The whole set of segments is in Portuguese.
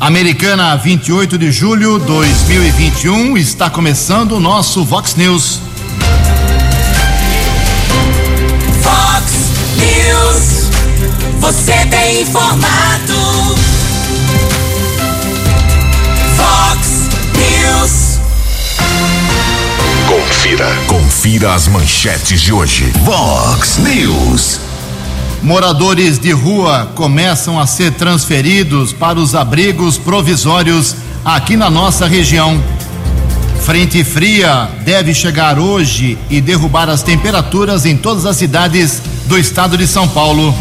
Americana, 28 de julho de 2021, está começando o nosso Vox News. Vox News, você tem informado. Vox News. Confira, confira as manchetes de hoje. Vox News. Moradores de rua começam a ser transferidos para os abrigos provisórios aqui na nossa região. Frente fria deve chegar hoje e derrubar as temperaturas em todas as cidades do estado de São Paulo.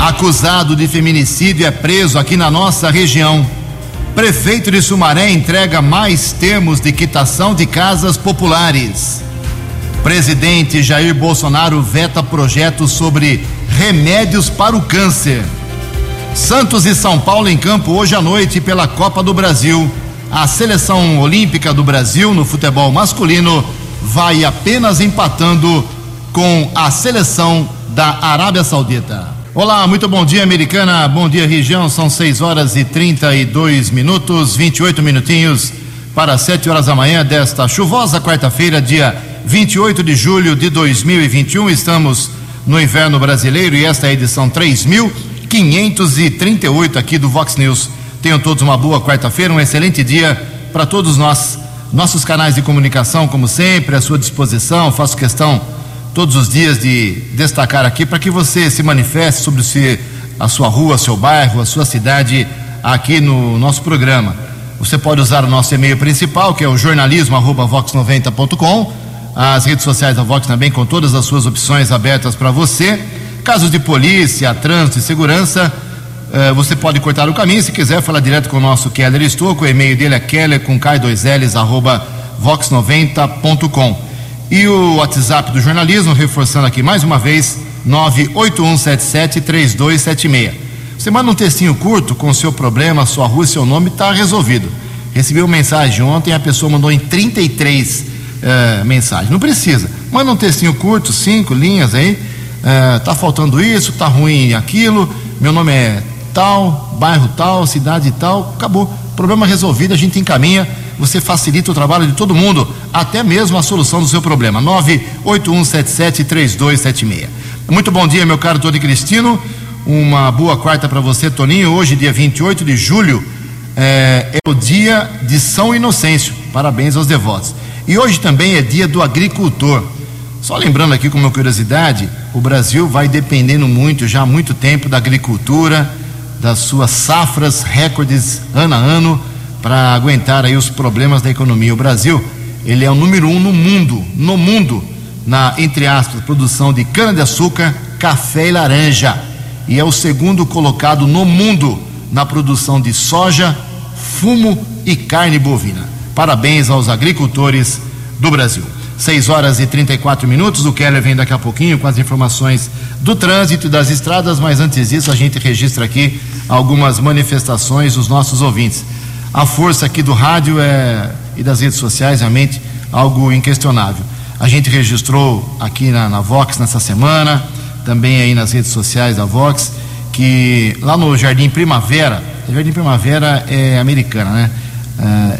Acusado de feminicídio é preso aqui na nossa região. Prefeito de Sumaré entrega mais termos de quitação de casas populares. Presidente Jair Bolsonaro veta projetos sobre remédios para o câncer. Santos e São Paulo em campo hoje à noite pela Copa do Brasil. A seleção olímpica do Brasil no futebol masculino vai apenas empatando com a seleção da Arábia Saudita. Olá, muito bom dia, americana. Bom dia, região. São 6 horas e 32 minutos, 28 minutinhos para 7 horas da manhã desta chuvosa quarta-feira, dia 28 de julho de 2021. Estamos no inverno brasileiro e esta é a edição 3538 aqui do Vox News. Tenham todos uma boa quarta-feira, um excelente dia para todos nós. Nossos canais de comunicação, como sempre, à sua disposição. Faço questão todos os dias de destacar aqui para que você se manifeste sobre se, a sua rua, seu bairro, a sua cidade aqui no nosso programa. Você pode usar o nosso e-mail principal, que é o jornalismo@vox90.com as redes sociais da Vox também com todas as suas opções abertas para você. Casos de polícia, trânsito e segurança, eh, você pode cortar o caminho. Se quiser falar direto com o nosso Keller Estouco, o e-mail dele é keller com k2ls arroba vox90.com. E o WhatsApp do jornalismo, reforçando aqui mais uma vez, 981773276. Você manda um textinho curto com o seu problema, sua rua seu nome, está resolvido. Recebi uma mensagem ontem, a pessoa mandou em 33 é, mensagem. Não precisa. Manda um textinho curto, cinco linhas aí. É, tá faltando isso, tá ruim aquilo. Meu nome é tal, bairro tal, cidade tal. Acabou. Problema resolvido, a gente encaminha. Você facilita o trabalho de todo mundo, até mesmo a solução do seu problema. 981773276. Muito bom dia, meu caro Tony Cristino. Uma boa quarta para você, Toninho. Hoje, dia 28 de julho, é, é o dia de São Inocêncio. Parabéns aos devotos. E hoje também é dia do agricultor. Só lembrando aqui como curiosidade, o Brasil vai dependendo muito, já há muito tempo, da agricultura, das suas safras recordes ano a ano, para aguentar aí os problemas da economia. O Brasil, ele é o número um no mundo, no mundo, na, entre aspas, produção de cana-de-açúcar, café e laranja. E é o segundo colocado no mundo na produção de soja, fumo e carne bovina. Parabéns aos agricultores do Brasil. 6 horas e 34 minutos. O Keller vem daqui a pouquinho com as informações do trânsito e das estradas, mas antes disso a gente registra aqui algumas manifestações dos nossos ouvintes. A força aqui do rádio é, e das redes sociais realmente algo inquestionável. A gente registrou aqui na, na Vox nessa semana, também aí nas redes sociais da Vox, que lá no Jardim Primavera, Jardim Primavera é americana, né? É,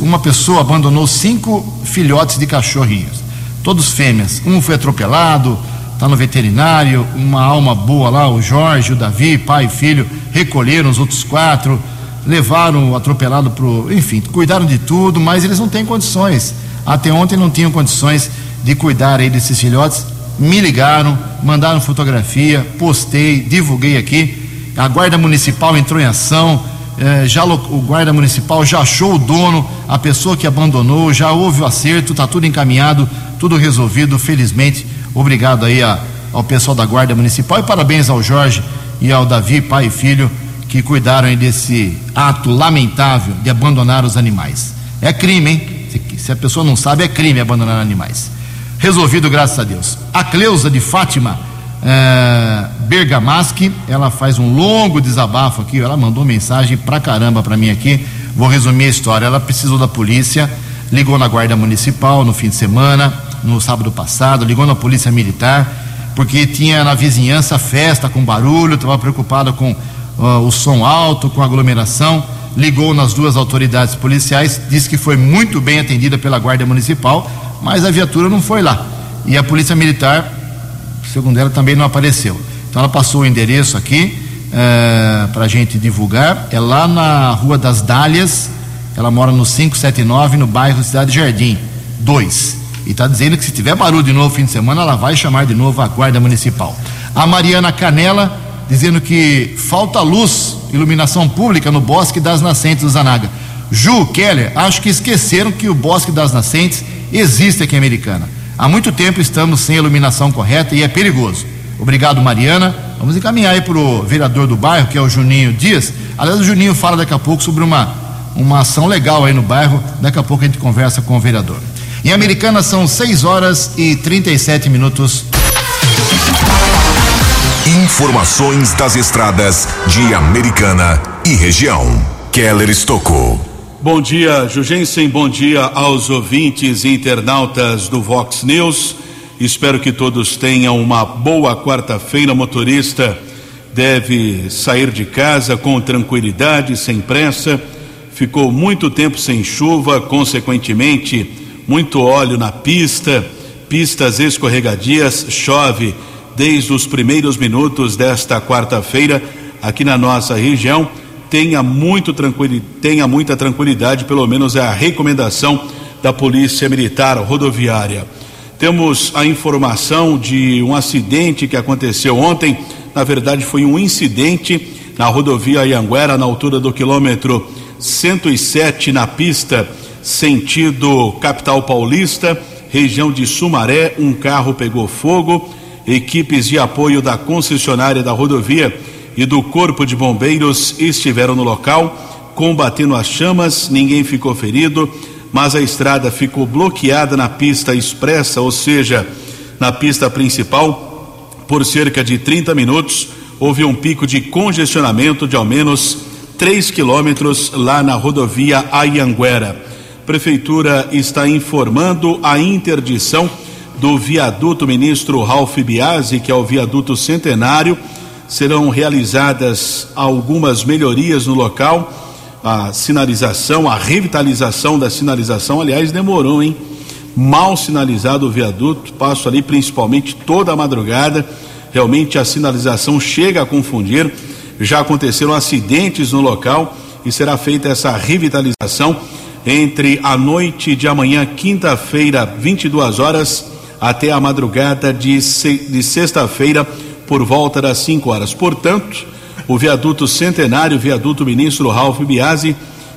uma pessoa abandonou cinco filhotes de cachorrinhos, todos fêmeas. Um foi atropelado, está no veterinário. Uma alma boa lá, o Jorge, o Davi, pai e filho, recolheram os outros quatro, levaram o atropelado para Enfim, cuidaram de tudo, mas eles não têm condições. Até ontem não tinham condições de cuidar aí desses filhotes. Me ligaram, mandaram fotografia, postei, divulguei aqui. A Guarda Municipal entrou em ação é, já o guarda municipal já achou o dono, a pessoa que abandonou, já houve o acerto, está tudo encaminhado, tudo resolvido, felizmente. Obrigado aí a, ao pessoal da guarda municipal e parabéns ao Jorge e ao Davi, pai e filho, que cuidaram desse ato lamentável de abandonar os animais. É crime, hein? Se, se a pessoa não sabe, é crime abandonar animais. Resolvido, graças a Deus. A Cleusa de Fátima é, Bergamaschi, ela faz um longo desabafo aqui, ela mandou mensagem pra caramba pra mim aqui, vou resumir a história, ela precisou da polícia, ligou na guarda municipal no fim de semana, no sábado passado, ligou na polícia militar, porque tinha na vizinhança festa com barulho, estava preocupada com uh, o som alto, com aglomeração, ligou nas duas autoridades policiais, disse que foi muito bem atendida pela Guarda Municipal, mas a viatura não foi lá. E a Polícia Militar, segundo ela, também não apareceu. Então ela passou o endereço aqui é, para a gente divulgar. É lá na Rua das Dálias. Ela mora no 579, no bairro Cidade Jardim 2. E está dizendo que se tiver barulho de novo fim de semana, ela vai chamar de novo a Guarda Municipal. A Mariana Canela dizendo que falta luz, iluminação pública no Bosque das Nascentes do Zanaga. Ju, Keller, acho que esqueceram que o Bosque das Nascentes existe aqui em Americana. Há muito tempo estamos sem iluminação correta e é perigoso. Obrigado, Mariana. Vamos encaminhar aí para o vereador do bairro, que é o Juninho Dias. Aliás, o Juninho fala daqui a pouco sobre uma, uma ação legal aí no bairro. Daqui a pouco a gente conversa com o vereador. Em Americana são 6 horas e 37 minutos. Informações das estradas de Americana e região. Keller Estocou. Bom dia, Jugensen. Bom dia aos ouvintes e internautas do Vox News. Espero que todos tenham uma boa quarta-feira. Motorista deve sair de casa com tranquilidade, sem pressa. Ficou muito tempo sem chuva, consequentemente, muito óleo na pista, pistas escorregadias, chove desde os primeiros minutos desta quarta-feira aqui na nossa região. Tenha muito tranquilo, tenha muita tranquilidade, pelo menos é a recomendação da Polícia Militar Rodoviária. Temos a informação de um acidente que aconteceu ontem. Na verdade, foi um incidente na rodovia Ianguera, na altura do quilômetro 107, na pista sentido capital paulista, região de Sumaré. Um carro pegou fogo. Equipes de apoio da concessionária da rodovia e do Corpo de Bombeiros estiveram no local, combatendo as chamas. Ninguém ficou ferido mas a estrada ficou bloqueada na pista expressa, ou seja, na pista principal, por cerca de 30 minutos. Houve um pico de congestionamento de ao menos 3 quilômetros lá na rodovia Ayanguera. Prefeitura está informando a interdição do viaduto ministro Ralph Biasi, que é o viaduto centenário. Serão realizadas algumas melhorias no local a sinalização, a revitalização da sinalização, aliás, demorou, hein? Mal sinalizado o viaduto, passo ali principalmente toda a madrugada. Realmente a sinalização chega a confundir. Já aconteceram acidentes no local e será feita essa revitalização entre a noite de amanhã, quinta-feira, 22 horas, até a madrugada de, sexta-feira, por volta das 5 horas. Portanto, o viaduto centenário, viaduto ministro Ralph Biasi,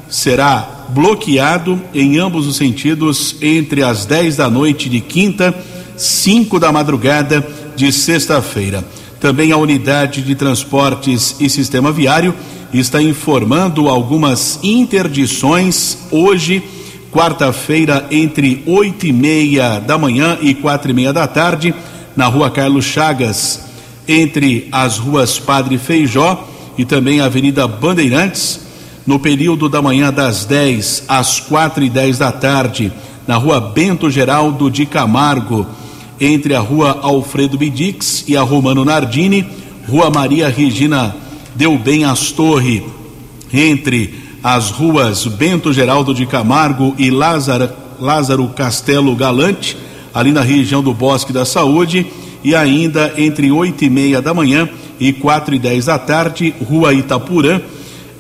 será bloqueado em ambos os sentidos entre as 10 da noite de quinta, 5 da madrugada de sexta-feira. Também a unidade de transportes e sistema viário está informando algumas interdições hoje, quarta-feira, entre oito e meia da manhã e quatro e meia da tarde, na rua Carlos Chagas, entre as ruas Padre Feijó e também a Avenida Bandeirantes, no período da manhã das 10 às quatro e dez da tarde, na rua Bento Geraldo de Camargo, entre a rua Alfredo Bidix e a Romano Nardini, rua Maria Regina Deu Bem Astorre, entre as ruas Bento Geraldo de Camargo e Lázaro, Lázaro Castelo Galante, ali na região do Bosque da Saúde, e ainda entre oito e meia da manhã e quatro e dez da tarde, Rua Itapurã,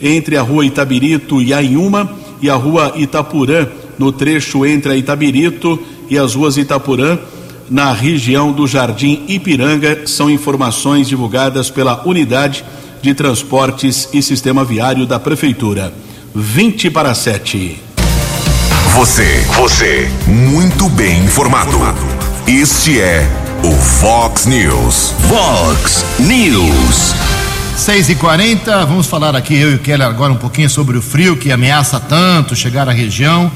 entre a Rua Itabirito e Ainhuma e a Rua Itapurã, no trecho entre a Itabirito e as ruas Itapurã, na região do Jardim Ipiranga, são informações divulgadas pela Unidade de Transportes e Sistema Viário da Prefeitura. 20 para 7. Você, você, muito bem informado. Este é o Fox News. Fox News. 6 e 40 vamos falar aqui, eu e o Keller, agora um pouquinho sobre o frio que ameaça tanto chegar à região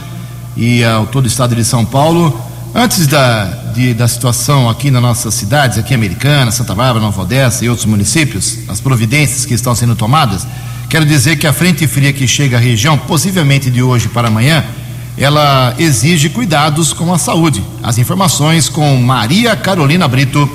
e ao todo o estado de São Paulo. Antes da, de, da situação aqui nas nossas cidades, aqui Americana, Santa Bárbara, Nova Odessa e outros municípios, as providências que estão sendo tomadas, quero dizer que a frente fria que chega à região, possivelmente de hoje para amanhã, ela exige cuidados com a saúde. As informações com Maria Carolina Brito.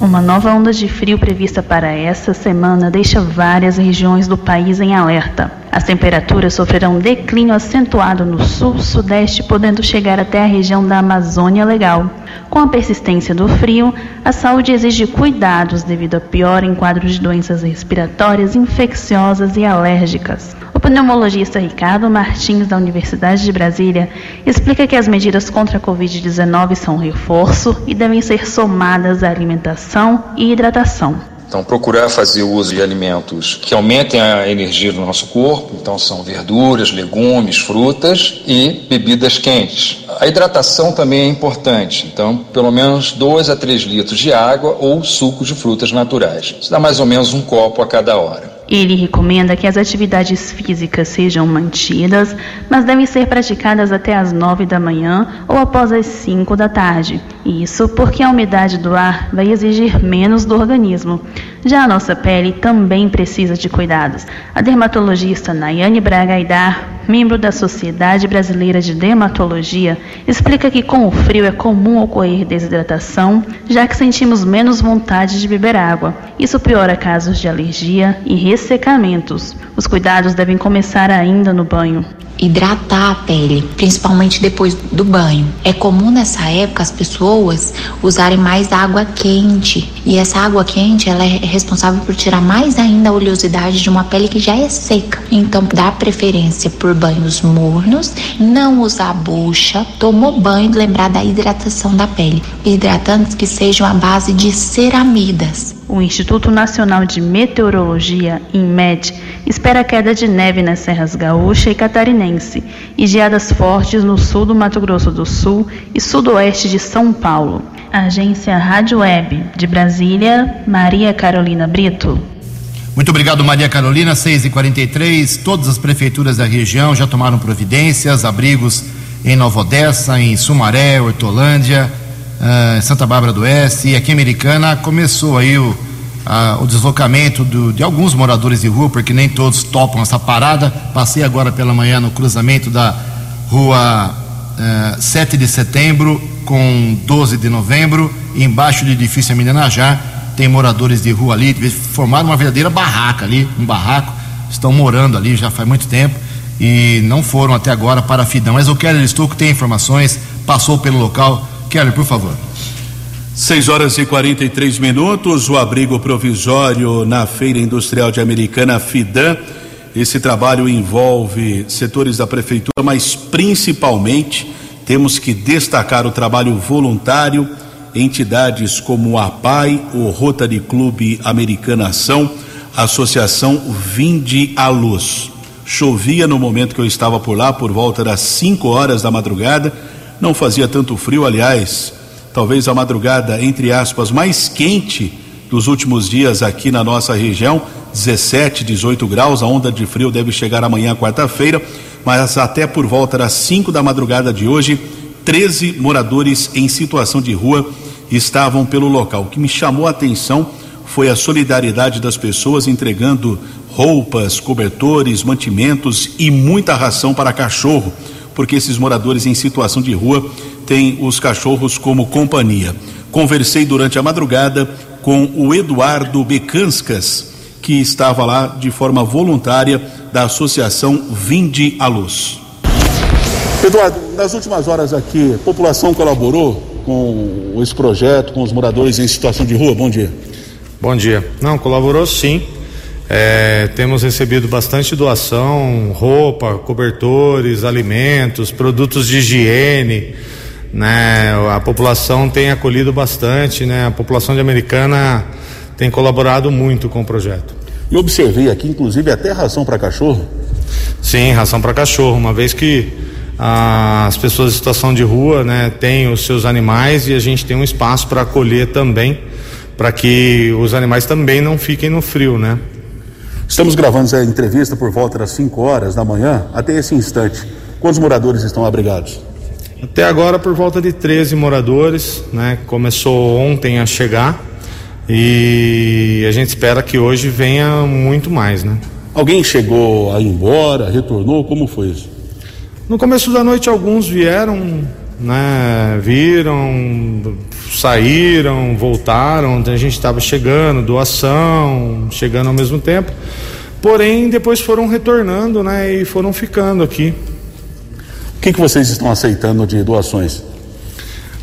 Uma nova onda de frio prevista para essa semana deixa várias regiões do país em alerta. As temperaturas sofrerão um declínio acentuado no sul, sudeste, podendo chegar até a região da Amazônia Legal. Com a persistência do frio, a saúde exige cuidados devido a pior em quadros de doenças respiratórias, infecciosas e alérgicas. O pneumologista Ricardo Martins, da Universidade de Brasília, explica que as medidas contra a Covid-19 são reforço e devem ser somadas à alimentação e hidratação. Então, procurar fazer uso de alimentos que aumentem a energia do nosso corpo. Então, são verduras, legumes, frutas e bebidas quentes. A hidratação também é importante. Então, pelo menos 2 a 3 litros de água ou suco de frutas naturais. Isso dá mais ou menos um copo a cada hora. Ele recomenda que as atividades físicas sejam mantidas, mas devem ser praticadas até as 9 da manhã ou após as 5 da tarde. Isso porque a umidade do ar vai exigir menos do organismo. Já a nossa pele também precisa de cuidados. A dermatologista Nayane Braga Aidar, membro da Sociedade Brasileira de Dermatologia, explica que com o frio é comum ocorrer desidratação, já que sentimos menos vontade de beber água. Isso piora casos de alergia e ressecamentos. Os cuidados devem começar ainda no banho hidratar a pele, principalmente depois do banho. É comum nessa época as pessoas usarem mais água quente e essa água quente ela é responsável por tirar mais ainda a oleosidade de uma pele que já é seca. Então dá preferência por banhos mornos, não usar bucha, tomou banho, lembrar da hidratação da pele. Hidratantes que sejam à base de ceramidas. O Instituto Nacional de Meteorologia, INMET, espera queda de neve nas serras gaúcha e catarinense e geadas fortes no sul do Mato Grosso do Sul e sudoeste de São Paulo. Agência Rádio Web de Brasília, Maria Carolina Brito. Muito obrigado, Maria Carolina. 6h43. Todas as prefeituras da região já tomaram providências, abrigos em Nova Odessa, em Sumaré, Hortolândia, uh, Santa Bárbara do Oeste e aqui em Americana começou aí o o deslocamento do, de alguns moradores de rua, porque nem todos topam essa parada. Passei agora pela manhã no cruzamento da rua uh, 7 de setembro com 12 de novembro, embaixo do edifício Amenajá, tem moradores de rua ali, formaram uma verdadeira barraca ali, um barraco, estão morando ali já faz muito tempo e não foram até agora para a Fidão. Mas o Keller Estouco tem informações, passou pelo local. Keller, por favor. 6 horas e 43 minutos, o abrigo provisório na Feira Industrial de Americana Fidan. Esse trabalho envolve setores da prefeitura, mas principalmente temos que destacar o trabalho voluntário, entidades como a APAI, o Rotary Clube Americana Ação, Associação Vinde à Luz. Chovia no momento que eu estava por lá, por volta das 5 horas da madrugada, não fazia tanto frio, aliás talvez a madrugada, entre aspas, mais quente dos últimos dias aqui na nossa região, 17, 18 graus. A onda de frio deve chegar amanhã, quarta-feira, mas até por volta das 5 da madrugada de hoje, 13 moradores em situação de rua estavam pelo local. O que me chamou a atenção foi a solidariedade das pessoas entregando roupas, cobertores, mantimentos e muita ração para cachorro, porque esses moradores em situação de rua tem os cachorros como companhia. Conversei durante a madrugada com o Eduardo Becanscas, que estava lá de forma voluntária da Associação Vinde à Luz. Eduardo, nas últimas horas aqui, a população colaborou com esse projeto, com os moradores em situação de rua? Bom dia. Bom dia. Não, colaborou sim. É, temos recebido bastante doação, roupa, cobertores, alimentos, produtos de higiene né? A população tem acolhido bastante, né? A população de Americana tem colaborado muito com o projeto. E observei aqui, inclusive, até ração para cachorro. Sim, ração para cachorro, uma vez que ah, as pessoas em situação de rua, né, têm os seus animais e a gente tem um espaço para acolher também, para que os animais também não fiquem no frio, né? Estamos gravando essa entrevista por volta das 5 horas da manhã, até esse instante. Quantos moradores estão abrigados? Até agora por volta de 13 moradores, né? Começou ontem a chegar e a gente espera que hoje venha muito mais, né? Alguém chegou a ir embora, retornou, como foi isso? No começo da noite alguns vieram, né? Viram, saíram, voltaram, a gente estava chegando, doação, chegando ao mesmo tempo. Porém, depois foram retornando, né? E foram ficando aqui. O que, que vocês estão aceitando de doações?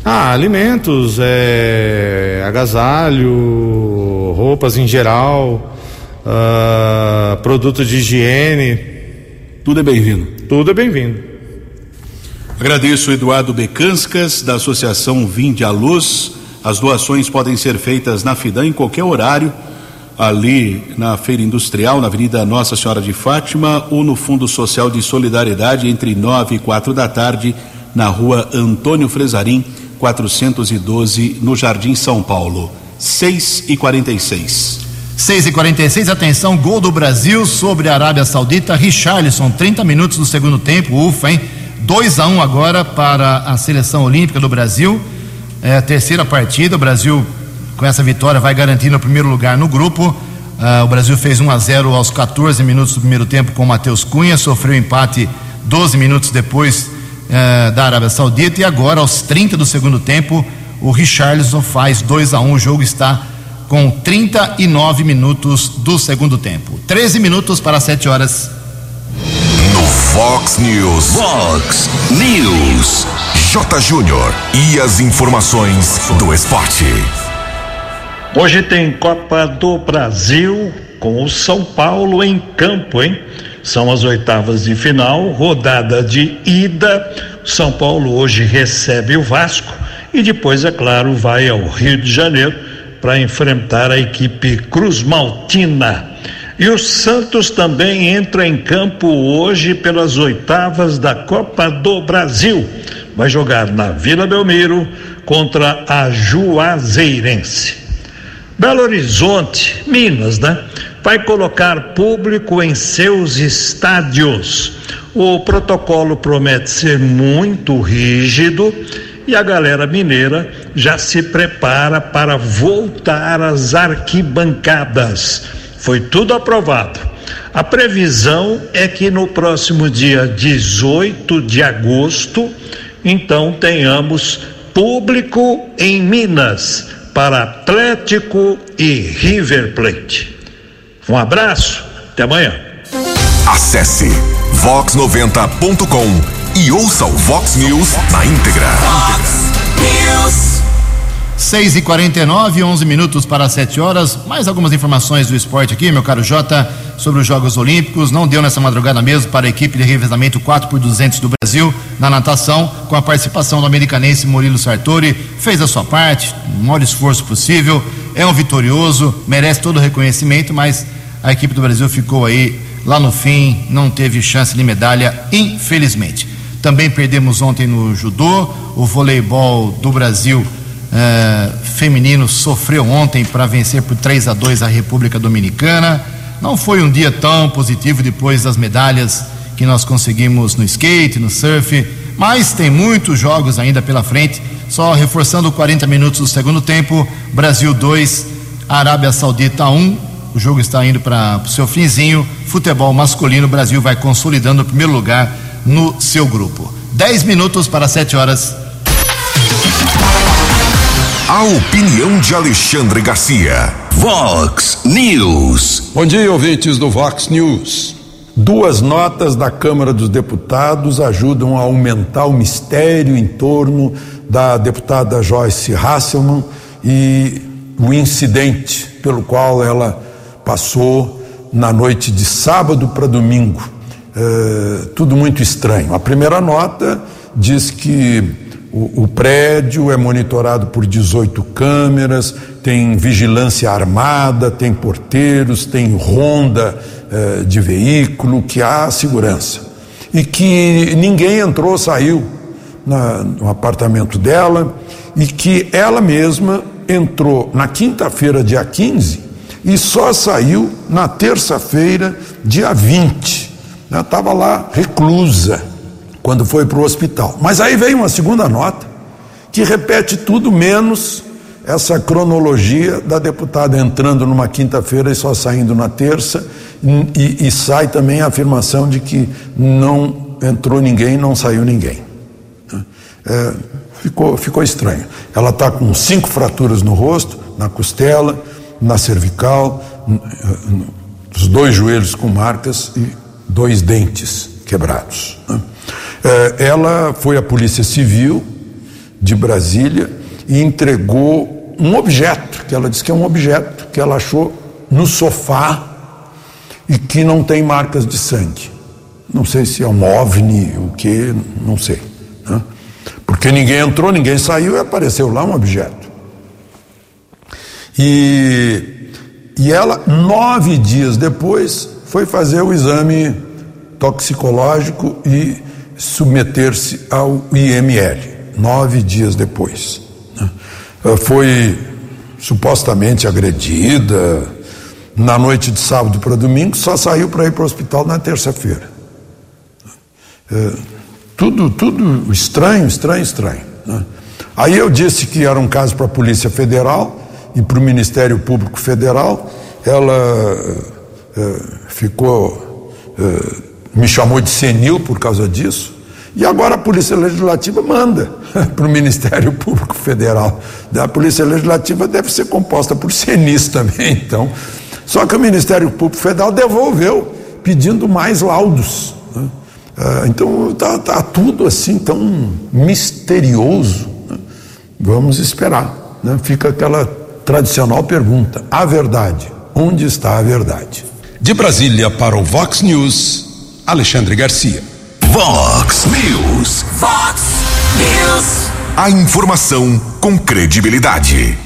Ah, alimentos, é, agasalho, roupas em geral, ah, produtos de higiene. Tudo é bem-vindo. Tudo é bem-vindo. Agradeço Eduardo Becanscas, da Associação Vinde à Luz. As doações podem ser feitas na FIDAM em qualquer horário, ali na Feira Industrial, na Avenida Nossa Senhora de Fátima, ou no Fundo Social de Solidariedade, entre nove e quatro da tarde, na rua Antônio Fresarim, 412, no Jardim São Paulo. 6 e 46. 6 e 46 atenção, gol do Brasil sobre a Arábia Saudita, Richarlison, 30 minutos do segundo tempo, ufa, hein? 2 a 1 agora para a seleção olímpica do Brasil. É a terceira partida, o Brasil com essa vitória vai garantindo o primeiro lugar no grupo. Ah, o Brasil fez 1 a 0 aos 14 minutos do primeiro tempo com o Matheus Cunha, sofreu empate 12 minutos depois eh, da Arábia Saudita e agora aos 30 do segundo tempo o Richarlison faz 2 a 1 o jogo está com 39 minutos do segundo tempo. 13 minutos para 7 horas. No Fox News. Fox News. J. Júnior. E as informações do esporte. Hoje tem Copa do Brasil com o São Paulo em campo, hein? São as oitavas de final, rodada de ida. São Paulo hoje recebe o Vasco e depois, é claro, vai ao Rio de Janeiro para enfrentar a equipe Cruz Maltina. E o Santos também entra em campo hoje pelas oitavas da Copa do Brasil. Vai jogar na Vila Belmiro contra a Juazeirense. Belo Horizonte, Minas, né? Vai colocar público em seus estádios. O protocolo promete ser muito rígido e a galera mineira já se prepara para voltar às arquibancadas. Foi tudo aprovado. A previsão é que no próximo dia 18 de agosto, então tenhamos público em Minas para Atlético e River Plate. Um abraço, até amanhã. Acesse vox90.com e ouça o Vox News na íntegra. Fox News. 6 e 49 11 minutos para 7 horas. Mais algumas informações do esporte aqui, meu caro Jota, sobre os Jogos Olímpicos. Não deu nessa madrugada mesmo para a equipe de revezamento 4 por 200 do Brasil na natação, com a participação do americanense Murilo Sartori. Fez a sua parte, o maior esforço possível. É um vitorioso, merece todo o reconhecimento, mas a equipe do Brasil ficou aí lá no fim, não teve chance de medalha, infelizmente. Também perdemos ontem no judô, o voleibol do Brasil eh, feminino sofreu ontem para vencer por 3 a 2 a República Dominicana. Não foi um dia tão positivo depois das medalhas que nós conseguimos no skate, no surf, mas tem muitos jogos ainda pela frente. Só reforçando 40 minutos do segundo tempo, Brasil 2, Arábia Saudita 1. O jogo está indo para o seu finzinho. Futebol masculino, Brasil vai consolidando o primeiro lugar no seu grupo. 10 minutos para 7 horas. A opinião de Alexandre Garcia. Vox News. Bom dia, ouvintes do Vox News. Duas notas da Câmara dos Deputados ajudam a aumentar o mistério em torno da deputada Joyce Hasselman e o incidente pelo qual ela passou na noite de sábado para domingo. É, tudo muito estranho. A primeira nota diz que o, o, prédio é monitorado por 18 câmeras, tem vigilância armada, tem porteiros, tem ronda eh, de veículo, que há segurança. E que ninguém entrou ou saiu na, no apartamento dela e que ela mesma entrou na quinta-feira, dia 15, e só saiu na terça-feira, dia 20. Estava lá reclusa quando foi para o hospital. Mas aí veio uma segunda nota que repete tudo menos essa cronologia da deputada entrando numa quinta-feira e só saindo na terça, e, e, sai também a afirmação de que não entrou ninguém, não saiu ninguém. É, ficou, ficou estranho. Ela está com cinco fraturas no rosto, na costela, na cervical, os dois joelhos com marcas e dois dentes quebrados. Né? É, ela foi à Polícia Civil de Brasília e entregou um objeto, que ela disse que é um objeto que ela achou no sofá e que não tem marcas de sangue. Não sei se é um OVNI, o que, não sei. Né? Porque ninguém entrou, ninguém saiu e apareceu lá um objeto. E, e ela, nove dias depois, foi fazer o exame toxicológico e submeter-se ao IML, nove dias depois. Né? Foi supostamente agredida na noite de sábado para domingo, só saiu para ir para o hospital na terça-feira. É, tudo, tudo estranho, estranho, estranho. Né? Aí eu disse que era um caso para a Polícia Federal e para o Ministério Público Federal. Ela é, ficou, me chamou de senil por causa disso. E agora a Polícia Legislativa manda para o Ministério Público Federal. A Polícia Legislativa deve ser composta por senis também, então. Só que o Ministério Público Federal devolveu, pedindo mais laudos. Né? Ah, então está tá tudo assim tão misterioso. Né? Vamos esperar. Né? Fica aquela tradicional pergunta: a verdade? Onde está a verdade? De Brasília para o Vox News, Alexandre Garcia. Vox News. Vox News. A informação com credibilidade.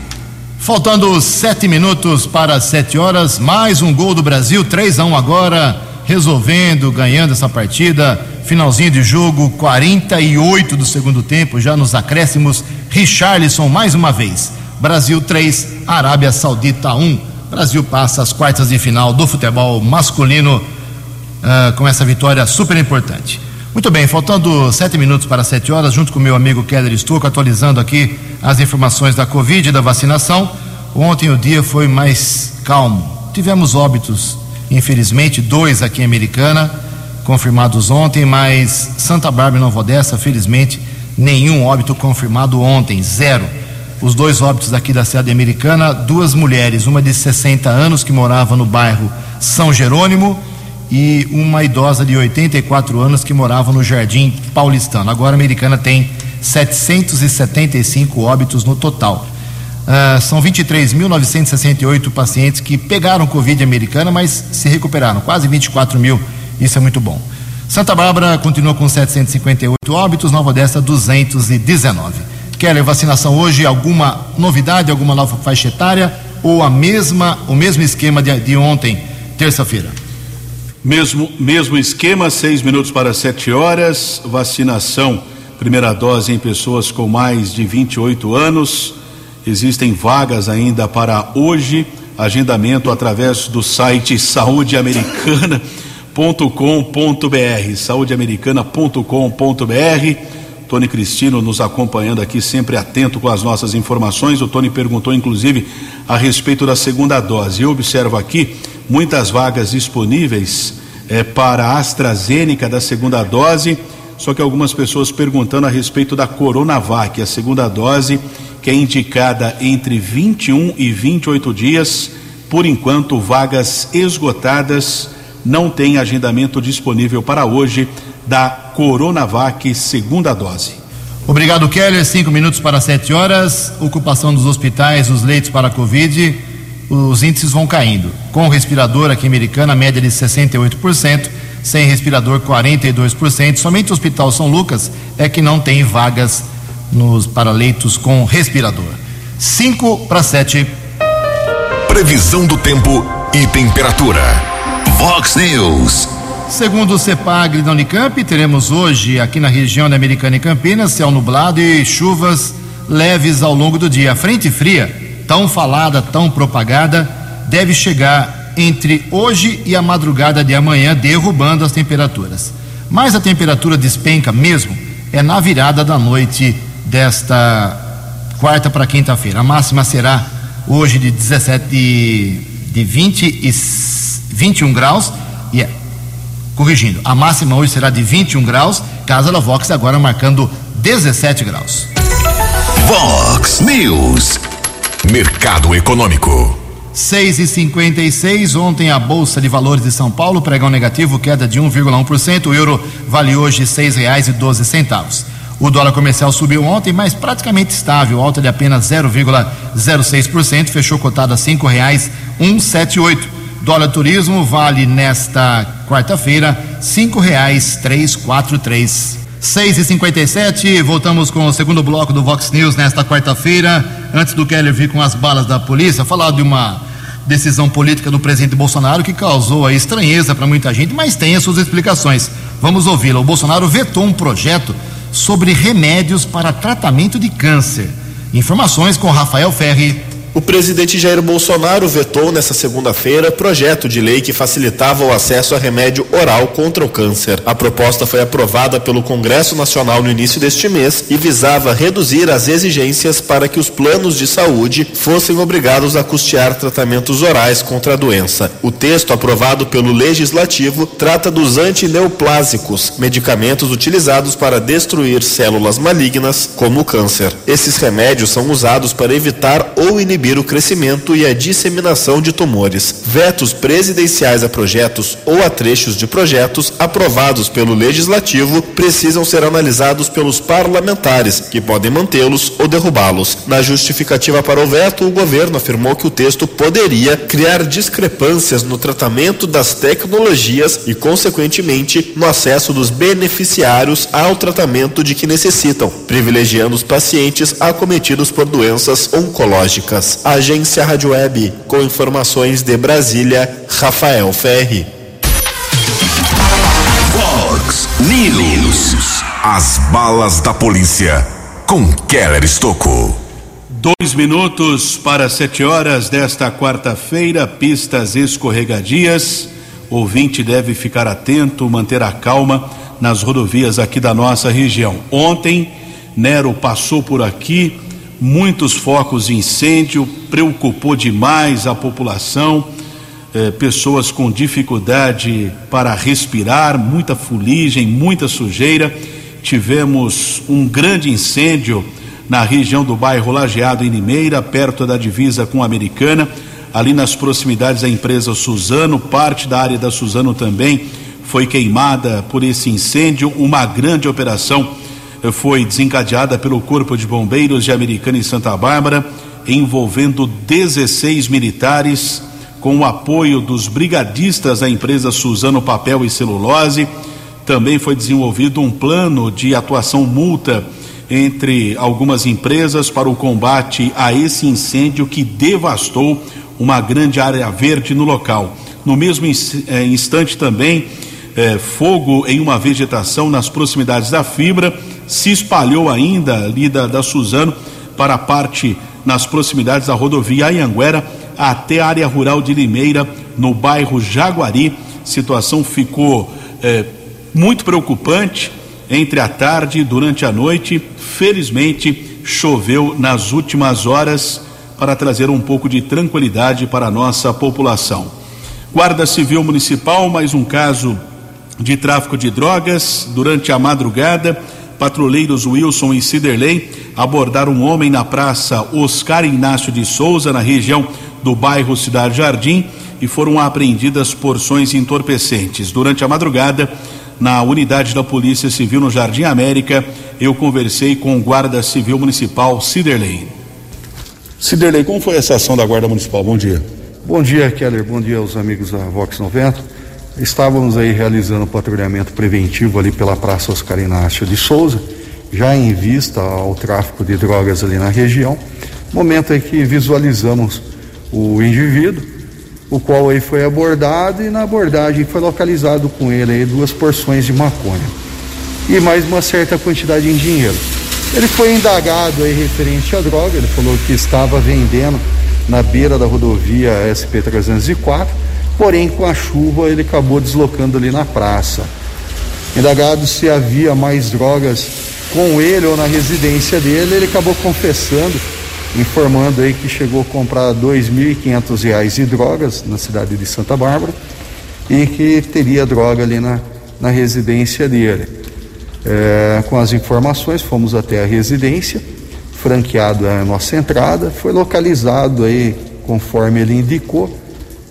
Faltando sete minutos para sete horas, mais um gol do Brasil, 3 a 1 agora, resolvendo, ganhando essa partida. Finalzinho de jogo, 48 do segundo tempo, já nos acréscimos. Richarlison mais uma vez. Brasil 3, Arábia Saudita 1. Brasil passa as quartas de final do futebol masculino uh, com essa vitória super importante. Muito bem, faltando sete minutos para sete horas, junto com meu amigo Keller Stuco, atualizando aqui as informações da Covid e da vacinação. Ontem o dia foi mais calmo. Tivemos óbitos, infelizmente, dois aqui em Americana, confirmados ontem, mas Santa Bárbara e Nova Odessa, felizmente, nenhum óbito confirmado ontem, zero. Os dois óbitos aqui da cidade americana, duas mulheres, uma de 60 anos que morava no bairro São Jerônimo e uma idosa de 84 anos que morava no Jardim Paulistano. Agora a americana tem 775 óbitos no total. Uh, são 23.968 pacientes que pegaram Covid americana, mas se recuperaram, quase 24 mil. Isso é muito bom. Santa Bárbara continua com 758 óbitos, Nova Odessa 219. Keller, vacinação hoje, alguma novidade, alguma nova faixa etária ou a mesma, o mesmo esquema de, de ontem, terça-feira? Mesmo, mesmo esquema, seis minutos para sete horas, vacinação, primeira dose em pessoas com mais de 28 anos. Existem vagas ainda para hoje, agendamento através do site saudeamericana.com.br, saudeamericana.com.br. Tony Cristino nos acompanhando aqui, sempre atento com as nossas informações. O Tony perguntou, inclusive, a respeito da segunda dose. Eu observo aqui muitas vagas disponíveis é, para a AstraZeneca da segunda dose, só que algumas pessoas perguntando a respeito da Coronavac, a segunda dose, que é indicada entre 21 e 28 dias. Por enquanto, vagas esgotadas, não tem agendamento disponível para hoje da Coronavac segunda dose. Obrigado, Keller. Cinco minutos para sete horas. Ocupação dos hospitais, os leitos para a Covid os índices vão caindo. Com respirador aqui em Americana, média de 68%, sem respirador 42%. Somente o Hospital São Lucas é que não tem vagas nos para leitos com respirador. 5 para 7. Previsão do tempo e temperatura. Vox News. Segundo o CEPAGRE da Unicamp, teremos hoje aqui na região da Americana e Campinas céu nublado e chuvas leves ao longo do dia. Frente fria tão falada, tão propagada, deve chegar entre hoje e a madrugada de amanhã, derrubando as temperaturas. Mas a temperatura despenca mesmo é na virada da noite desta quarta para quinta-feira. A máxima será hoje de 17 de, de 20 e 21 graus e yeah, corrigindo, a máxima hoje será de 21 graus, Casa da Vox agora marcando 17 graus. Vox News. Mercado Econômico. 6 e 56 ontem a Bolsa de Valores de São Paulo, pregão negativo, queda de 1,1%. O euro vale hoje seis reais e doze centavos. O dólar comercial subiu ontem, mas praticamente estável, alta de apenas 0,06%, fechou cotado a cinco reais 178. Dólar turismo vale nesta quarta-feira cinco reais 343. 6 e 57 voltamos com o segundo bloco do Vox News nesta quarta-feira. Antes do Keller vir com as balas da polícia, falar de uma decisão política do presidente Bolsonaro que causou a estranheza para muita gente, mas tem as suas explicações. Vamos ouvi-la. O Bolsonaro vetou um projeto sobre remédios para tratamento de câncer. Informações com Rafael Ferri. O presidente Jair Bolsonaro vetou nesta segunda-feira projeto de lei que facilitava o acesso a remédio oral contra o câncer. A proposta foi aprovada pelo Congresso Nacional no início deste mês e visava reduzir as exigências para que os planos de saúde fossem obrigados a custear tratamentos orais contra a doença. O texto aprovado pelo Legislativo trata dos antineoplásicos, medicamentos utilizados para destruir células malignas, como o câncer. Esses remédios são usados para evitar ou inibir inibir o crescimento e a disseminação de tumores. Vetos presidenciais a projetos ou a trechos de projetos aprovados pelo Legislativo precisam ser analisados pelos parlamentares, que podem mantê-los ou derrubá-los. Na justificativa para o veto, o governo afirmou que o texto poderia criar discrepâncias no tratamento das tecnologias e, consequentemente, no acesso dos beneficiários ao tratamento de que necessitam, privilegiando os pacientes acometidos por doenças oncológicas. Agência Rádio Web, com informações de Brasília, Rafael Ferri. Vox News. As balas da polícia com Keller Estocou. Dois minutos para sete horas desta quarta-feira, pistas escorregadias. Ouvinte deve ficar atento, manter a calma nas rodovias aqui da nossa região. Ontem, Nero passou por aqui, muitos focos de incêndio, preocupou demais a população, eh, pessoas com dificuldade para respirar, muita fuligem, muita sujeira. Tivemos um grande incêndio na região do bairro Lajeado, em Limeira, perto da divisa com a Americana, ali nas proximidades da empresa Suzano, parte da área da Suzano também foi queimada por esse incêndio, uma grande operação foi desencadeada pelo Corpo de Bombeiros de Americana e Santa Bárbara, envolvendo 16 militares, com o apoio dos brigadistas da empresa Suzano Papel e Celulose. Também foi desenvolvido um plano de atuação multa entre algumas empresas para o combate a esse incêndio que devastou uma grande área verde no local. No mesmo instante também, eh, fogo em uma vegetação nas proximidades da fibra se espalhou ainda ali da, da Suzano para a parte nas proximidades da rodovia Anhanguera até a área rural de Limeira, no bairro Jaguari. Situação ficou eh, muito preocupante entre a tarde e durante a noite. Felizmente, choveu nas últimas horas para trazer um pouco de tranquilidade para a nossa população. Guarda Civil Municipal, mais um caso de tráfico de drogas durante a madrugada patrulheiros Wilson e Ciderley abordaram um homem na praça Oscar Inácio de Souza, na região do bairro Cidade Jardim, e foram apreendidas porções entorpecentes. Durante a madrugada, na unidade da Polícia Civil no Jardim América, eu conversei com o Guarda Civil Municipal Ciderley. Ciderley, como foi essa ação da Guarda Municipal? Bom dia. Bom dia, Keller. Bom dia aos amigos da Vox 90. Estávamos aí realizando patrulhamento preventivo ali pela Praça Oscar Inácio de Souza, já em vista ao tráfico de drogas ali na região. Momento aí que visualizamos o indivíduo, o qual aí foi abordado e na abordagem foi localizado com ele aí duas porções de maconha e mais uma certa quantidade em dinheiro. Ele foi indagado aí referente à droga, ele falou que estava vendendo na beira da rodovia SP 304 porém com a chuva ele acabou deslocando ali na praça. Indagado se havia mais drogas com ele ou na residência dele, ele acabou confessando, informando aí que chegou a comprar dois mil e quinhentos reais de drogas na cidade de Santa Bárbara e que teria droga ali na, na residência dele. É, com as informações, fomos até a residência, franqueado a nossa entrada, foi localizado aí, conforme ele indicou,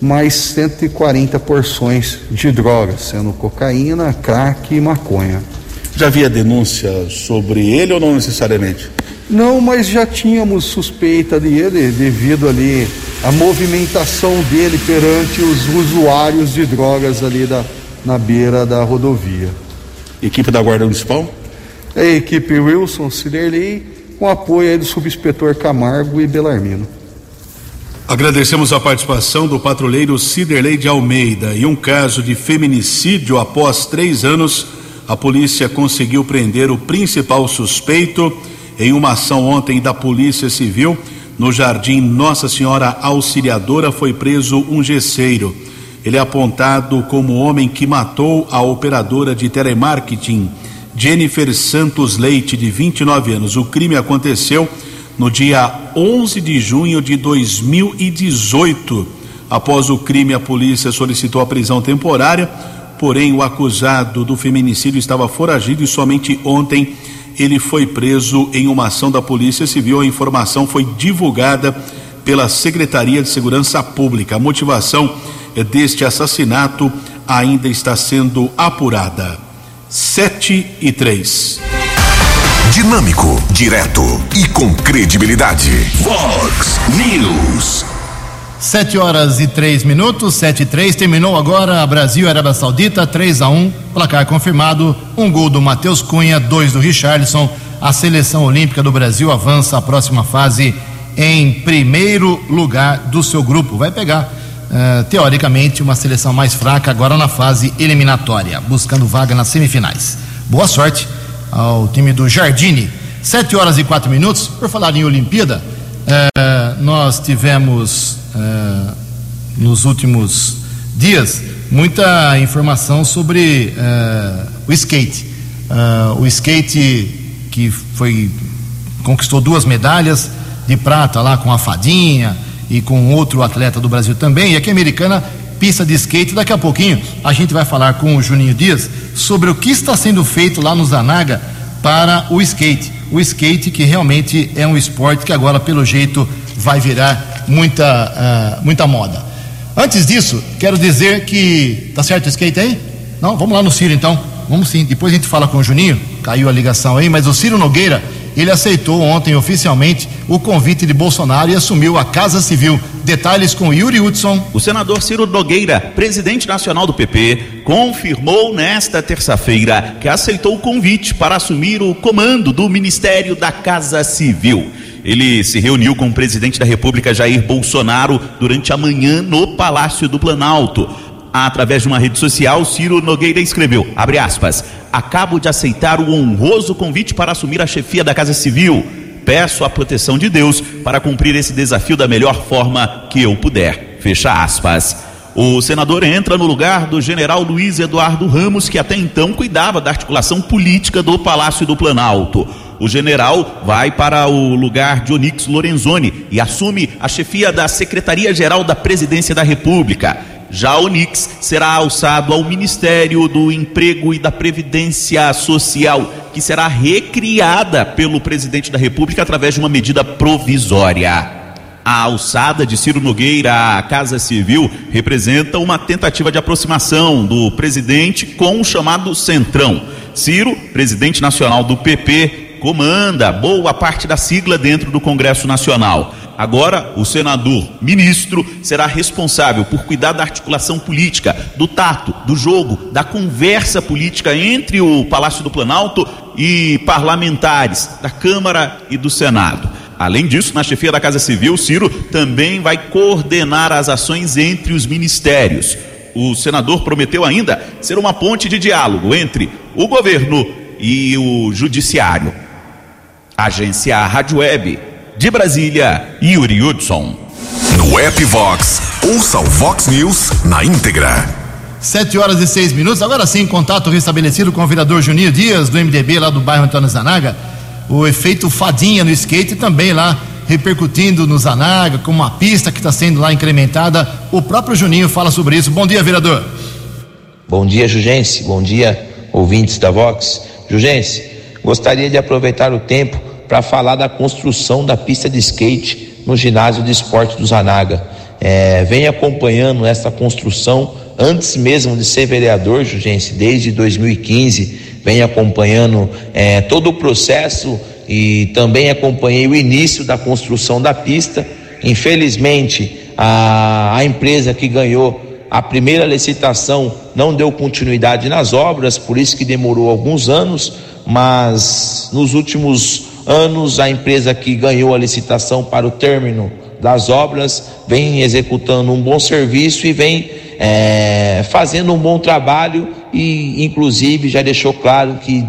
mais 140 porções de drogas, sendo cocaína, crack e maconha. Já havia denúncia sobre ele ou não necessariamente? Não, mas já tínhamos suspeita dele devido ali à movimentação dele perante os usuários de drogas ali da, na beira da rodovia. Equipe da Guarda Municipal? É a equipe Wilson Ciderley, com apoio do subinspetor Camargo e Belarmino. Agradecemos a participação do patrulheiro Ciderley de Almeida. E um caso de feminicídio após três anos, a polícia conseguiu prender o principal suspeito em uma ação ontem da Polícia Civil. No Jardim Nossa Senhora Auxiliadora foi preso um gesseiro. Ele é apontado como o homem que matou a operadora de telemarketing, Jennifer Santos Leite, de 29 anos. O crime aconteceu no dia 11 de junho de 2018. Após o crime, a polícia solicitou a prisão temporária, porém o acusado do feminicídio estava foragido e somente ontem ele foi preso em uma ação da Polícia Civil. A informação foi divulgada pela Secretaria de Segurança Pública. A motivação deste assassinato ainda está sendo apurada. 7 e 3. Dinâmico, direto e com credibilidade. Vox News. Sete horas e três minutos, sete e três, terminou agora Brasil Arábia Saudita, 3 a 1 placar confirmado, um gol do Matheus Cunha, dois do Richarlison, a seleção olímpica do Brasil avança à próxima fase em primeiro lugar do seu grupo, vai pegar uh, teoricamente uma seleção mais fraca agora na fase eliminatória, buscando vaga nas semifinais. Boa sorte ao time do Jardine. Sete horas e quatro minutos, por falar em Olimpíada, uh, nós tivemos uh, nos últimos dias muita informação sobre uh, o skate. O skate que foi conquistou duas medalhas de prata lá com a Fadinha e com outro atleta do Brasil também. E aqui americana pista de skate. Daqui a pouquinho a gente vai falar com o Juninho Dias sobre o que está sendo feito lá no Zanaga para o skate. O skate que realmente é um esporte que agora pelo jeito vai virar muita, uh, muita moda. Antes disso, quero dizer que. Tá certo o skate aí? Não? Vamos lá no Ciro então. Vamos sim. Depois a gente fala com o Juninho, caiu a ligação aí, mas o Ciro Nogueira, ele aceitou ontem oficialmente o convite de Bolsonaro e assumiu a Casa Civil. Detalhes com Yuri Hudson. O senador Ciro Nogueira, presidente nacional do PP, confirmou nesta terça-feira que aceitou o convite para assumir o comando do Ministério da Casa Civil. Ele se reuniu com o presidente da República Jair Bolsonaro durante a manhã no Palácio do Planalto. Através de uma rede social, Ciro Nogueira escreveu, abre aspas, acabo de aceitar o honroso convite para assumir a chefia da Casa Civil. Peço a proteção de Deus para cumprir esse desafio da melhor forma que eu puder. Fecha aspas. O senador entra no lugar do general Luiz Eduardo Ramos, que até então cuidava da articulação política do Palácio do Planalto. O general vai para o lugar de Onix Lorenzoni e assume a chefia da Secretaria-Geral da Presidência da República. Já Onix será alçado ao Ministério do Emprego e da Previdência Social, que será recriada pelo presidente da República através de uma medida provisória. A alçada de Ciro Nogueira à Casa Civil representa uma tentativa de aproximação do presidente com o chamado Centrão. Ciro, presidente nacional do PP, comanda boa parte da sigla dentro do Congresso Nacional. Agora, o senador ministro será responsável por cuidar da articulação política, do tato, do jogo, da conversa política entre o Palácio do Planalto e parlamentares da Câmara e do Senado. Além disso, na chefia da Casa Civil, Ciro também vai coordenar as ações entre os ministérios. O senador prometeu ainda ser uma ponte de diálogo entre o governo e o judiciário. Agência Rádio Web. De Brasília, Yuri Hudson. No app Vox, ouça o Vox News na íntegra. Sete horas e seis minutos. Agora sim, contato restabelecido com o vereador Juninho Dias, do MDB, lá do bairro Antônio Zanaga. O efeito fadinha no skate também lá repercutindo no Zanaga, com uma pista que está sendo lá incrementada. O próprio Juninho fala sobre isso. Bom dia, vereador. Bom dia, Jugense. Bom dia, ouvintes da Vox. Jurgense, gostaria de aproveitar o tempo para falar da construção da pista de skate no ginásio de esporte do Zanaga. É, vem acompanhando essa construção antes mesmo de ser vereador, Jurgense, desde 2015, vem acompanhando é, todo o processo e também acompanhei o início da construção da pista. Infelizmente, a, a empresa que ganhou a primeira licitação não deu continuidade nas obras, por isso que demorou alguns anos, mas nos últimos anos a empresa que ganhou a licitação para o término das obras vem executando um bom serviço e vem é, fazendo um bom trabalho e inclusive já deixou claro que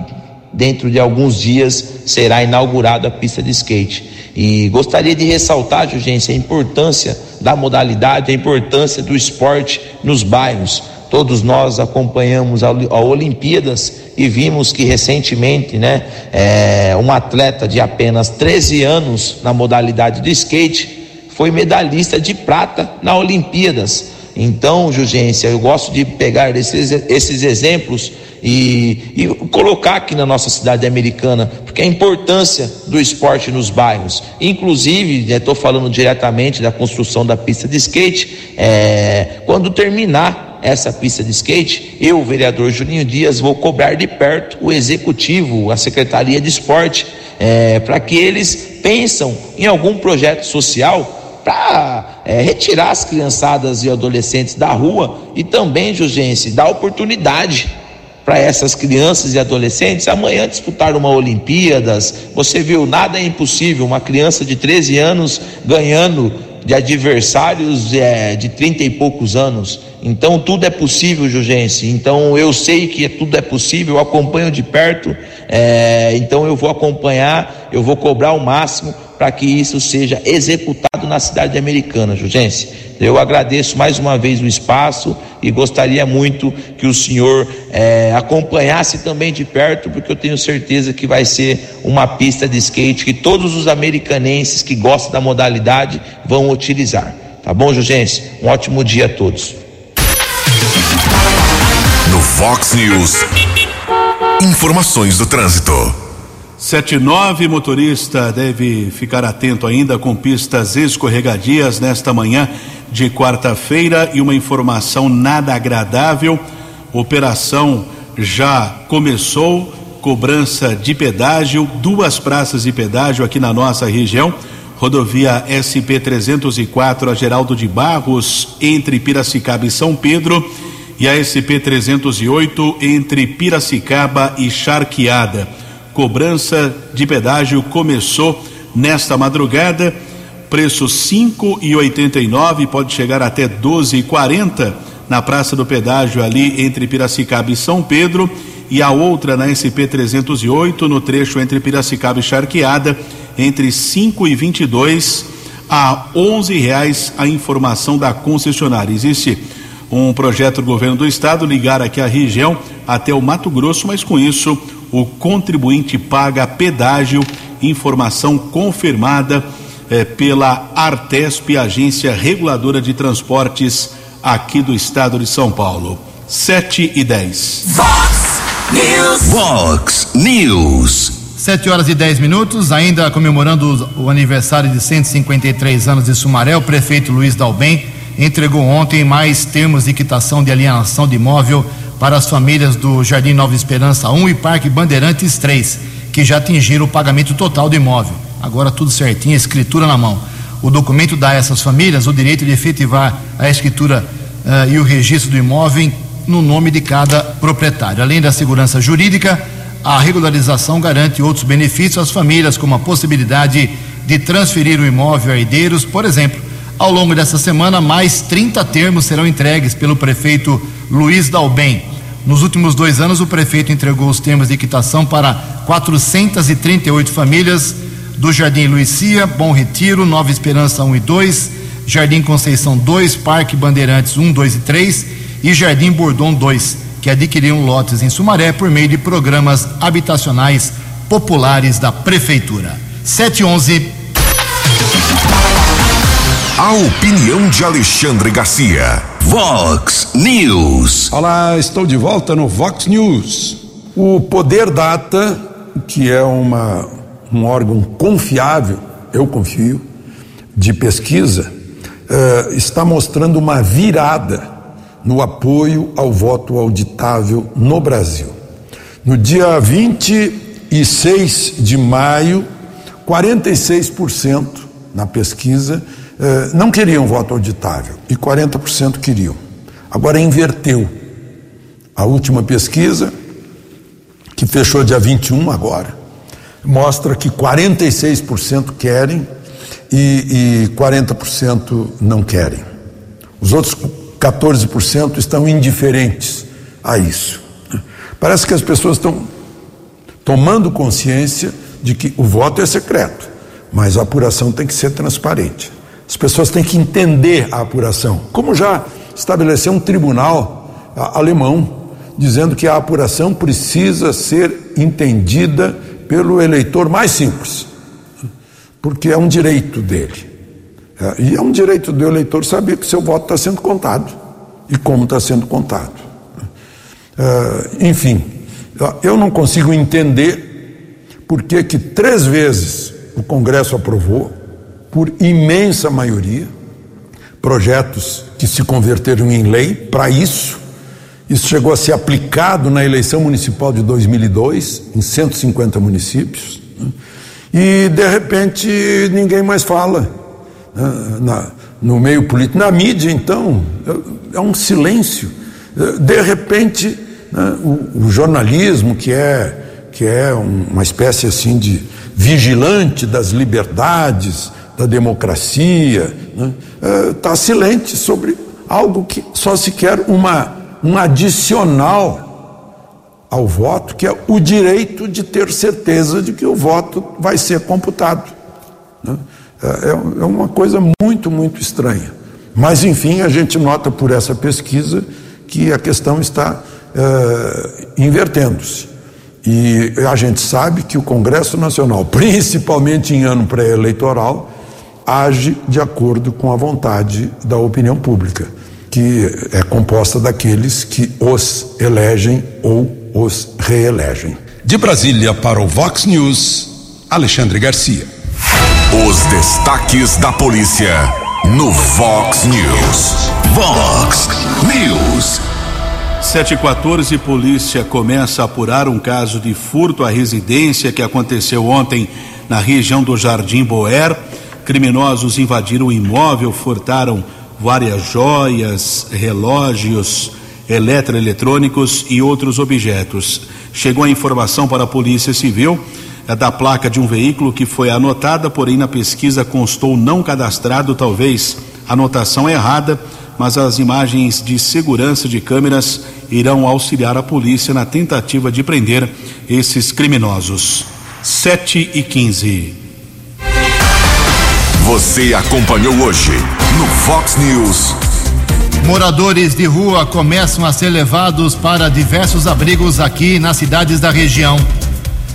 dentro de alguns dias será inaugurada a pista de skate. E gostaria de ressaltar, Jurgência, a importância da modalidade, a importância do esporte nos bairros. Todos nós acompanhamos a, a Olimpíadas e vimos que recentemente, né, é, um atleta de apenas 13 anos na modalidade de skate foi medalhista de prata na Olimpíadas. Então, Jugência, eu gosto de pegar esses, esses exemplos e, e, colocar aqui na nossa cidade americana, porque a importância do esporte nos bairros. Inclusive, estou né, falando diretamente da construção da pista de skate, é, quando terminar essa pista de skate, eu, o vereador Juninho Dias, vou cobrar de perto o executivo, a Secretaria de Esporte, é, para que eles pensam em algum projeto social para é, retirar as criançadas e adolescentes da rua e também, Jugense, dar oportunidade para essas crianças e adolescentes amanhã disputar uma Olimpíadas. Você viu, nada é impossível. Uma criança de 13 anos ganhando de adversários é, de 30 e poucos anos. Então tudo é possível, Jugense. Então eu sei que tudo é possível, eu acompanho de perto, é, então eu vou acompanhar, eu vou cobrar o máximo para que isso seja executado na cidade americana, Jugense. Eu agradeço mais uma vez o espaço e gostaria muito que o senhor é, acompanhasse também de perto, porque eu tenho certeza que vai ser uma pista de skate que todos os americanenses que gostam da modalidade vão utilizar. Tá bom, Jugense? Um ótimo dia a todos. Fox News, informações do trânsito. 79 motorista deve ficar atento ainda com pistas escorregadias nesta manhã de quarta-feira e uma informação nada agradável. Operação já começou, cobrança de pedágio, duas praças de pedágio aqui na nossa região. Rodovia SP 304, a Geraldo de Barros, entre Piracicaba e São Pedro e a SP 308 entre Piracicaba e Charqueada. Cobrança de pedágio começou nesta madrugada. Preço cinco e oitenta e nove, pode chegar até doze e quarenta na Praça do Pedágio ali entre Piracicaba e São Pedro e a outra na SP 308 no trecho entre Piracicaba e Charqueada entre cinco e vinte e dois a onze reais a informação da concessionária. Existe um projeto do governo do estado ligar aqui a região até o Mato Grosso, mas com isso o contribuinte paga pedágio, informação confirmada eh, pela Artesp, agência reguladora de transportes aqui do estado de São Paulo. 7 e 10. Vox News. Vox News. 7 horas e 10 minutos, ainda comemorando o aniversário de 153 anos de Sumaré, o prefeito Luiz Dalbem entregou ontem mais termos de quitação de alienação de imóvel para as famílias do Jardim Nova Esperança 1 e Parque Bandeirantes 3, que já atingiram o pagamento total do imóvel. Agora tudo certinho, escritura na mão. O documento dá a essas famílias o direito de efetivar a escritura uh, e o registro do imóvel no nome de cada proprietário. Além da segurança jurídica, a regularização garante outros benefícios às famílias, como a possibilidade de transferir o imóvel a herdeiros, por exemplo, ao longo dessa semana, mais 30 termos serão entregues pelo prefeito Luiz Dalben. Nos últimos dois anos, o prefeito entregou os termos de quitação para 438 famílias do Jardim Luicia, Bom Retiro, Nova Esperança 1 e 2, Jardim Conceição 2, Parque Bandeirantes 1, 2 e 3 e Jardim Bordon 2, que adquiriram lotes em Sumaré por meio de programas habitacionais populares da Prefeitura. 711 a opinião de Alexandre Garcia. Vox News. Olá, estou de volta no Vox News. O Poder Data, que é uma, um órgão confiável, eu confio, de pesquisa, uh, está mostrando uma virada no apoio ao voto auditável no Brasil. No dia 26 de maio, 46% na pesquisa não queriam voto auditável e 40% queriam. Agora inverteu. A última pesquisa, que fechou dia 21 agora, mostra que 46% querem e, e 40% não querem. Os outros 14% estão indiferentes a isso. Parece que as pessoas estão tomando consciência de que o voto é secreto, mas a apuração tem que ser transparente. As pessoas têm que entender a apuração, como já estabeleceu um tribunal alemão, dizendo que a apuração precisa ser entendida pelo eleitor mais simples porque é um direito dele. É, e é um direito do eleitor saber que seu voto está sendo contado e como está sendo contado. É, enfim, eu não consigo entender por que três vezes o Congresso aprovou, por imensa maioria, projetos que se converteram em lei para isso. Isso chegou a ser aplicado na eleição municipal de 2002, em 150 municípios. Né? e de repente ninguém mais fala né, na, no meio político. Na mídia, então, é, é um silêncio. De repente, né, o, o, jornalismo, que é, que é uma espécie assim de vigilante das liberdades, da democracia, está né, tá silente sobre algo que só se quer uma, um adicional ao voto, que é o direito de ter certeza de que o voto vai ser computado. Né? É, é, é uma coisa muito, muito estranha. Mas, enfim, a gente nota por essa pesquisa que a questão está é, invertendo-se. E a gente sabe que o Congresso Nacional, principalmente em ano pré-eleitoral, age de acordo com a vontade da opinião pública, que é composta daqueles que os elegem ou os reelegem. De Brasília para o Vox News, Alexandre Garcia. Os destaques da polícia no Vox News. Vox News. 714, polícia começa a apurar um caso de furto à residência que aconteceu ontem na região do Jardim Boer. Criminosos invadiram o imóvel, furtaram várias joias, relógios, eletroeletrônicos e outros objetos. Chegou a informação para a Polícia Civil é da placa de um veículo que foi anotada, porém na pesquisa constou não cadastrado, talvez anotação errada, mas as imagens de segurança de câmeras irão auxiliar a polícia na tentativa de prender esses criminosos. 7 e 15. Você acompanhou hoje no Fox News. Moradores de rua começam a ser levados para diversos abrigos aqui nas cidades da região.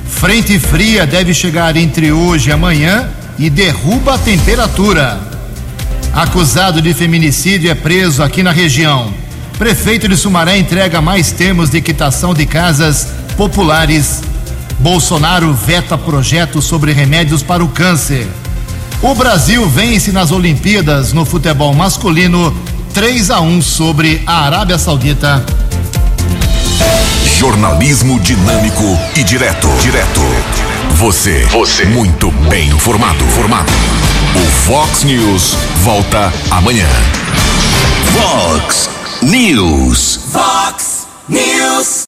Frente fria deve chegar entre hoje e amanhã e derruba a temperatura. Acusado de feminicídio é preso aqui na região. Prefeito de Sumaré entrega mais termos de quitação de casas populares. Bolsonaro veta projeto sobre remédios para o câncer. O Brasil vence nas Olimpíadas no futebol masculino 3 a 1 sobre a Arábia Saudita. Jornalismo dinâmico e direto. Direto. Você. Você. Muito bem informado. Formado. O Fox News volta amanhã. Fox News. Fox News.